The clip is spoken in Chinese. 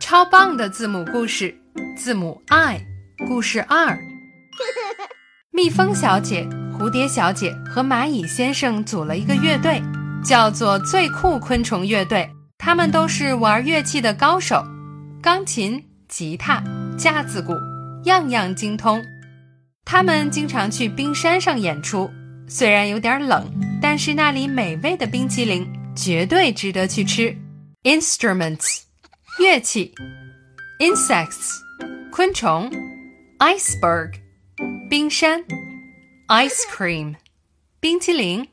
超棒的字母故事，字母 I，故事二。蜜蜂小姐、蝴蝶小姐和蚂蚁先生组了一个乐队，叫做最酷昆虫乐队。他们都是玩乐器的高手，钢琴、吉他、架子鼓，样样精通。他们经常去冰山上演出，虽然有点冷，但是那里美味的冰淇淋绝对值得去吃。Instruments，乐器；insects，昆虫；iceberg。冰山，ice cream，冰淇淋。